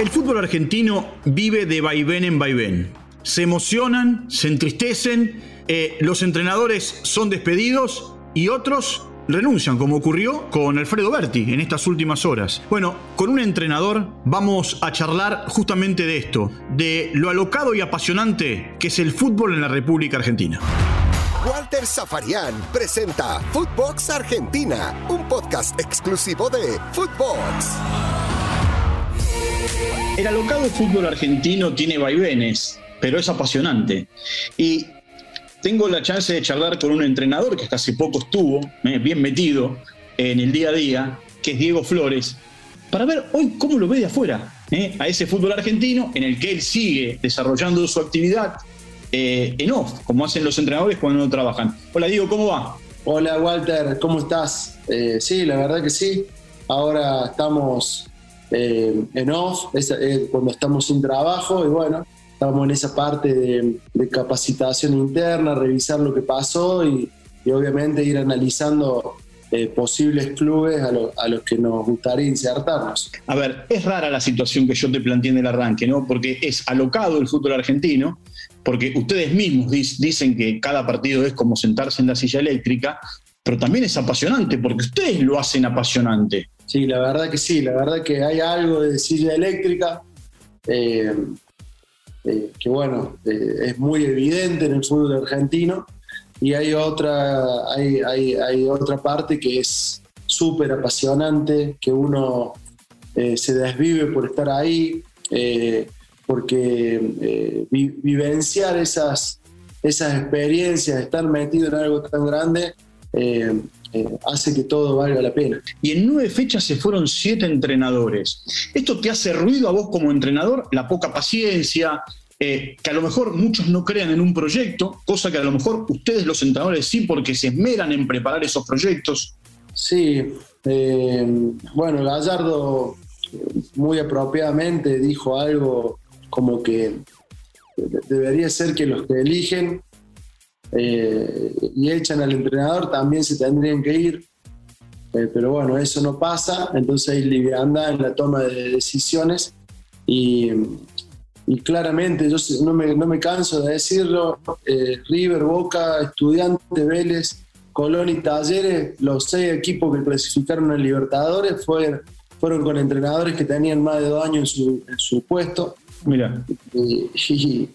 El fútbol argentino vive de vaivén en vaivén. Se emocionan, se entristecen, eh, los entrenadores son despedidos y otros renuncian, como ocurrió con Alfredo Berti en estas últimas horas. Bueno, con un entrenador vamos a charlar justamente de esto, de lo alocado y apasionante que es el fútbol en la República Argentina. Walter Zafarian presenta Footbox Argentina, un podcast exclusivo de Footbox. El alocado fútbol argentino tiene vaivenes, pero es apasionante. Y tengo la chance de charlar con un entrenador que hasta hace poco estuvo eh, bien metido en el día a día, que es Diego Flores, para ver hoy cómo lo ve de afuera, eh, a ese fútbol argentino en el que él sigue desarrollando su actividad eh, en off, como hacen los entrenadores cuando no trabajan. Hola Diego, ¿cómo va? Hola Walter, ¿cómo estás? sí, la verdad que sí. Ahora estamos eh, en off, eh, cuando estamos sin trabajo y bueno, estamos en esa parte de, capacitación interna, revisar lo que pasó y, obviamente ir analizando eh, posibles clubes a, a, los que nos gustaría insertarnos. A ver, es rara la situación que yo te planteé en el arranque, ¿no? Porque es alocado el fútbol argentino, porque ustedes mismos dicen que cada partido es como sentarse en la silla eléctrica, pero también es apasionante, porque ustedes lo hacen apasionante. Sí, la verdad que sí, la verdad que hay algo de silla eléctrica eh, eh, que bueno, eh, es muy evidente en el fútbol argentino y hay otra, hay, hay, otra parte que es súper apasionante, que uno se desvive por estar ahí, porque vivenciar esas, esas experiencias, estar metido en algo tan grande, eh, hace que todo valga la pena. Y en nueve fechas se fueron siete entrenadores. ¿Esto te hace ruido a vos como entrenador? La poca paciencia, eh, que a lo mejor muchos no crean en un proyecto, cosa que a lo mejor ustedes los entrenadores sí, porque se esmeran en preparar esos proyectos. Sí, eh, bueno, Gallardo muy apropiadamente dijo algo como que debería ser que los que eligen eh, y echan al entrenador, también se tendrían que ir. Eh, pero bueno, eso no pasa, entonces hay liviandad en la toma de decisiones y, y claramente, yo no me, no me, canso de decirlo, eh, River, Boca, Estudiantes, Vélez, Colón y Talleres, los seis equipos que clasificaron a Libertadores fueron, fueron con entrenadores que tenían más de dos años en su, en su puesto. Mira. y, y,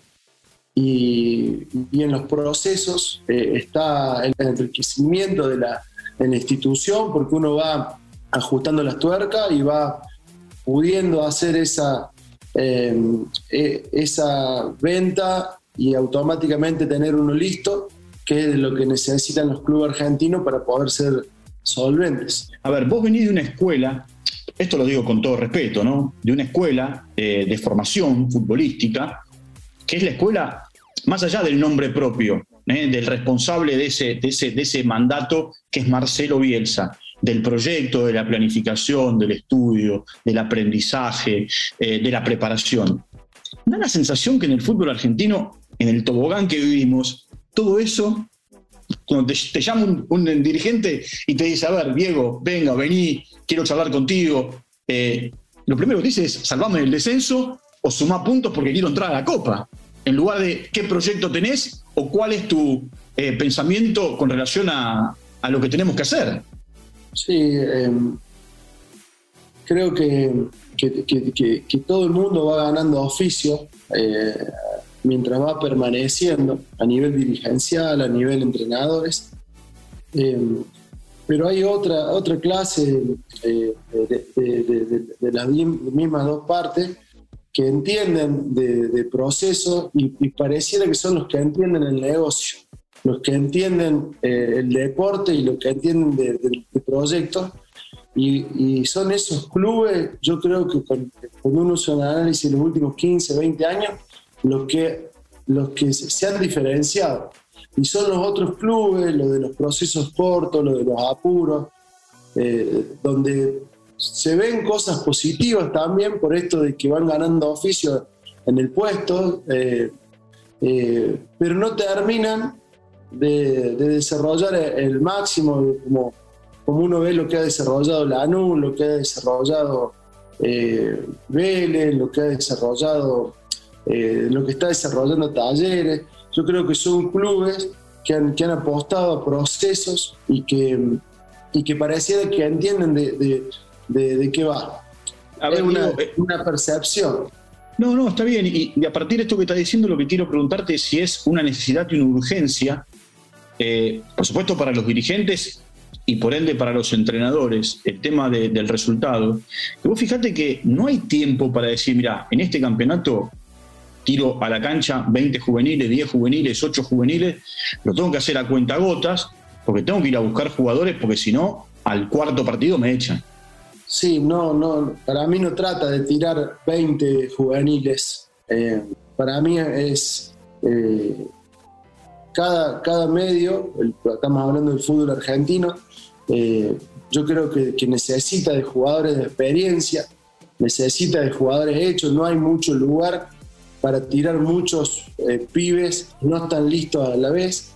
en los procesos eh, está el enriquecimiento de la, institución porque uno va ajustando las tuercas y va pudiendo hacer esa, em, e, esa venta y automáticamente tener uno listo, que es lo que necesitan los clubes argentinos para poder ser solventes. A ver, vos venís de una escuela, esto lo digo con todo respeto, ¿no? De una escuela eh, de formación futbolística, que es la escuela más allá del nombre propio, ¿eh? del responsable de ese, de, ese, mandato que es Marcelo Bielsa, del proyecto, de la planificación, del estudio, del aprendizaje, eh, de la preparación. Da la sensación que en el fútbol argentino, en el tobogán que vivimos, todo eso, cuando te, llama un, dirigente y te dice, a ver, Diego, venga, vení, quiero charlar contigo, eh, lo primero que dice es, salvame del descenso o sumá puntos porque quiero entrar a la Copa en lugar de qué proyecto tenés o cuál es tu eh, pensamiento con relación a, lo que tenemos que hacer. Sí, em, creo que, que, todo el mundo va ganando oficio eh, mientras va permaneciendo a nivel dirigencial, a nivel entrenadores. Em, pero hay otra, otra clase eh, de, las mismas dos partes que entienden de, proceso y, pareciera que son los que entienden el negocio, los que entienden eh, el deporte y los que entienden de, de proyectos. Y, son esos clubes, yo creo que con, hizo un análisis en los últimos 15, 20 años, los que, los que se han diferenciado. Y son los otros clubes, los de los procesos cortos, los de los apuros, eh, donde se ven cosas positivas también por esto de que van ganando oficio en el puesto, eh, eh, pero no terminan de, desarrollar el máximo, como, como uno ve lo que ha desarrollado la ANU, lo que ha desarrollado eh, Vélez, lo que ha desarrollado, eh, lo que está desarrollando Talleres. Yo creo que son clubes que han, que han apostado a procesos y que, y que pareciera que entienden de, de, qué va. A ver, una, eh, una percepción. No, no, está bien. Y, a partir de esto que está diciendo, lo que quiero preguntarte es si es una necesidad y una urgencia, eh, por supuesto para los dirigentes y por ende para los entrenadores, el tema del resultado. Que vos fíjate que no hay tiempo para decir, mira, en este campeonato tiro a la cancha 20 juveniles, 10 juveniles, 8 juveniles, lo tengo que hacer a cuenta gotas, porque tengo que ir a buscar jugadores, porque si no, al cuarto partido me echan. Sí, no, no, para mí no trata de tirar 20 juveniles. Eh, para mí es eh, cada, cada medio, estamos hablando del fútbol argentino, eh, yo creo que, que, necesita de jugadores de experiencia, necesita de jugadores hechos, no hay mucho lugar para tirar muchos pibes, no están listos a la vez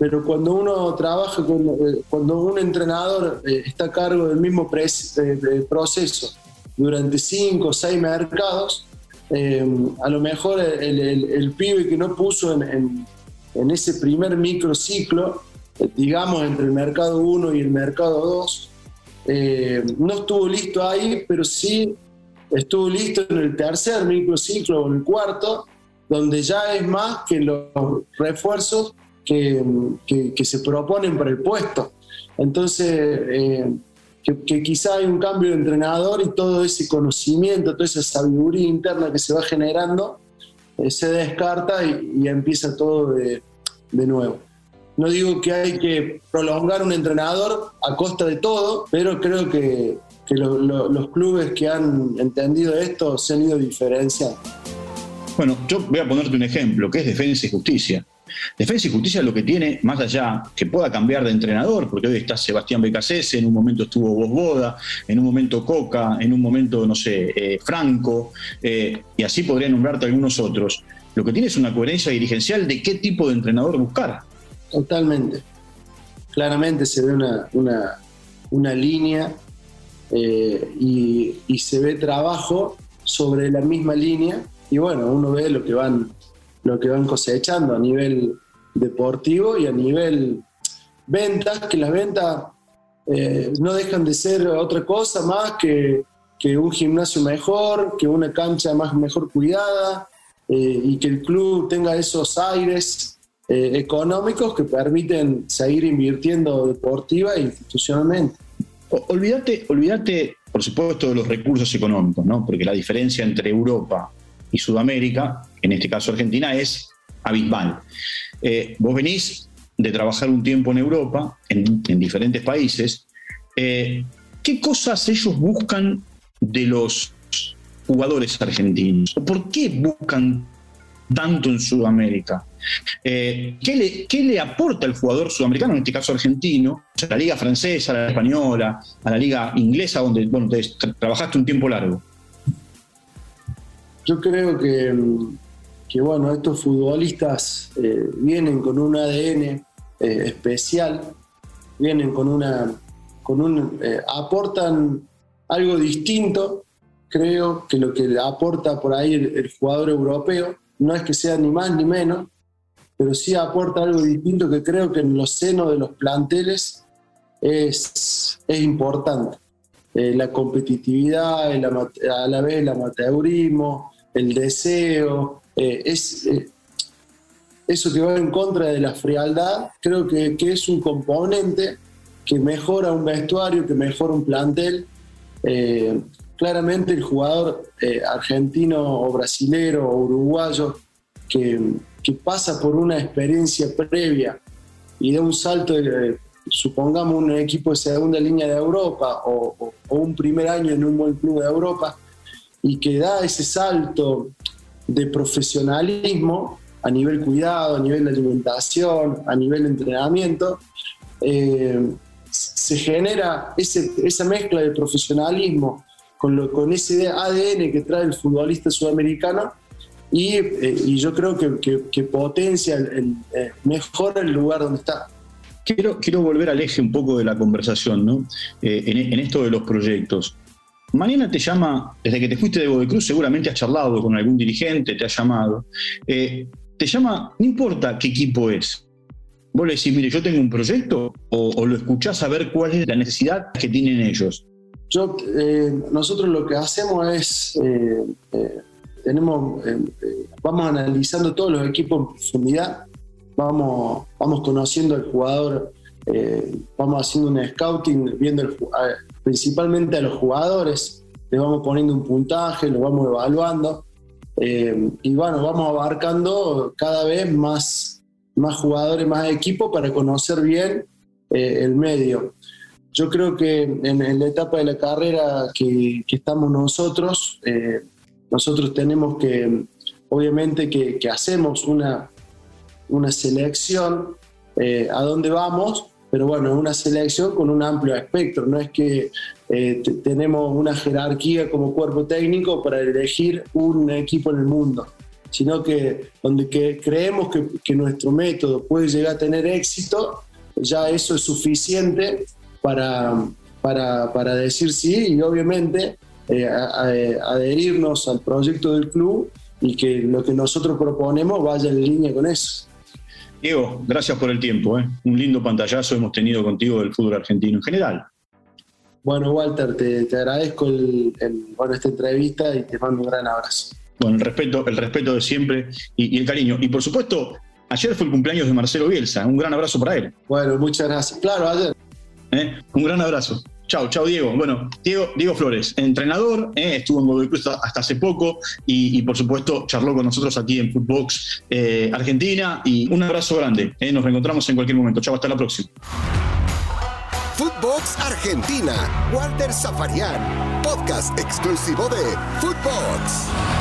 pero cuando uno trabaja, eh, cuando un entrenador eh, está a cargo del mismo proceso durante cinco o seis mercados, eh, a lo mejor el, pibe que no puso en, ese primer microciclo, digamos entre el mercado 1 y el mercado 2, no estuvo listo ahí, pero sí estuvo listo en el tercer microciclo o en el cuarto, donde ya es más que los refuerzos que, se proponen para el puesto. Entonces, eh, que, quizá hay un cambio de entrenador y todo ese conocimiento, toda esa sabiduría interna que se va generando, eh, se descarta y, empieza todo de, nuevo. No digo que hay que prolongar un entrenador a costa de todo, pero creo que, los clubes que han entendido esto se han ido diferenciando. Bueno, yo voy a ponerte un ejemplo, que es Defensa y Justicia. Defensa y Justicia lo que tiene, más allá que pueda cambiar de entrenador, porque hoy está Sebastián Becasese, en un momento estuvo Bosboda, en un momento Coca, en un momento, no sé, eh, Franco, eh, y así podría nombrarte algunos otros. Lo que tiene es una coherencia dirigencial de qué tipo de entrenador buscar. Totalmente. Claramente se ve una, línea eh, y se ve trabajo sobre la misma línea y bueno, uno ve lo que van lo que van cosechando a nivel deportivo y a nivel ventas, que las ventas eh, no dejan de ser otra cosa más que, un gimnasio mejor, que una cancha más mejor cuidada eh, y que el club tenga esos aires eh, económicos que permiten seguir invirtiendo deportiva e institucionalmente. Olvídate, olvídate, por supuesto, de los recursos económicos, ¿no? porque la diferencia entre Europa y Sudamérica, en este caso Argentina, es abismal. Eh, vos venís de trabajar un tiempo en Europa, en, diferentes países. Eh, ¿Qué cosas ellos buscan de los jugadores argentinos? ¿Por qué buscan tanto en Sudamérica? Eh, ¿qué, le, aporta el jugador sudamericano, en este caso argentino, a la liga francesa, a la española, a la liga inglesa, donde bueno, trabajaste un tiempo largo? Yo creo que, que bueno, estos futbolistas eh, vienen con un ADN eh, especial, vienen con una, con un, eh, aportan algo distinto, creo que lo que aporta por ahí el, jugador europeo, no es que sea ni más ni menos, pero sí aporta algo distinto que creo que en los senos de los planteles es, es importante. La competitividad, a la vez el amateurismo, el deseo, eh, es, eh, eso que va en contra de la frialdad, creo que, es un componente que mejora un vestuario, que mejora un plantel. claramente el jugador argentino o brasilero o uruguayo que, que, pasa por una experiencia previa y da un salto supongamos un equipo de segunda línea de Europa o, un primer año en un buen club de Europa y que da ese salto de profesionalismo a nivel cuidado, a nivel de alimentación, a nivel entrenamiento, eh, se genera esa mezcla de profesionalismo con, con ese ADN que trae el futbolista sudamericano y, eh, yo creo que, potencia, el, eh, mejora el lugar donde está. Quiero, quiero volver al eje un poco de la conversación, ¿no? En, esto de los proyectos. Mañana te llama, desde que te fuiste de Godoy Cruz, seguramente has charlado con algún dirigente, te ha llamado. Eh, te llama, no importa qué equipo es. Vos le decís, mire, yo tengo un proyecto, o, lo escuchás a ver cuál es la necesidad que tienen ellos. Yo, eh, nosotros lo que hacemos es, eh, tenemos, vamos analizando todos los equipos en profundidad, vamos, vamos conociendo al jugador, vamos haciendo un scouting, viendo el, principalmente a los jugadores, le vamos poniendo un puntaje, lo vamos evaluando eh, y bueno, vamos abarcando cada vez más, más jugadores, más equipos para conocer bien eh, el medio. Yo creo que en, la etapa de la carrera que, estamos nosotros, eh, nosotros tenemos que, obviamente que, que hacemos una, una selección a dónde vamos, pero bueno, es una selección con un amplio espectro, no es que eh, tenemos una jerarquía como cuerpo técnico para elegir un equipo en el mundo, sino que donde que creemos que, nuestro método puede llegar a tener éxito, ya eso es suficiente para, para, decir sí y obviamente eh, adherirnos al proyecto del club y que lo que nosotros proponemos vaya en línea con eso. Diego, gracias por el tiempo. ¿eh? Un lindo pantallazo hemos tenido contigo del fútbol argentino en general. Bueno, Walter, te, agradezco el, esta entrevista y te mando un gran abrazo. Bueno, el respeto, el respeto de siempre y, el cariño. Y por supuesto, ayer fue el cumpleaños de Marcelo Bielsa. Un gran abrazo para él. Bueno, muchas gracias. Claro, ayer. ¿Eh? Un gran abrazo. Chao, chao Diego. Bueno, Diego, Diego Flores, entrenador, eh, estuvo en Godoy Cruz hasta hace poco y, por supuesto charló con nosotros aquí en Footbox eh, Argentina y un abrazo grande. Eh. nos reencontramos en cualquier momento. Chao, hasta la próxima. Footbox Argentina, Walter Zafarian, podcast exclusivo de Footbox.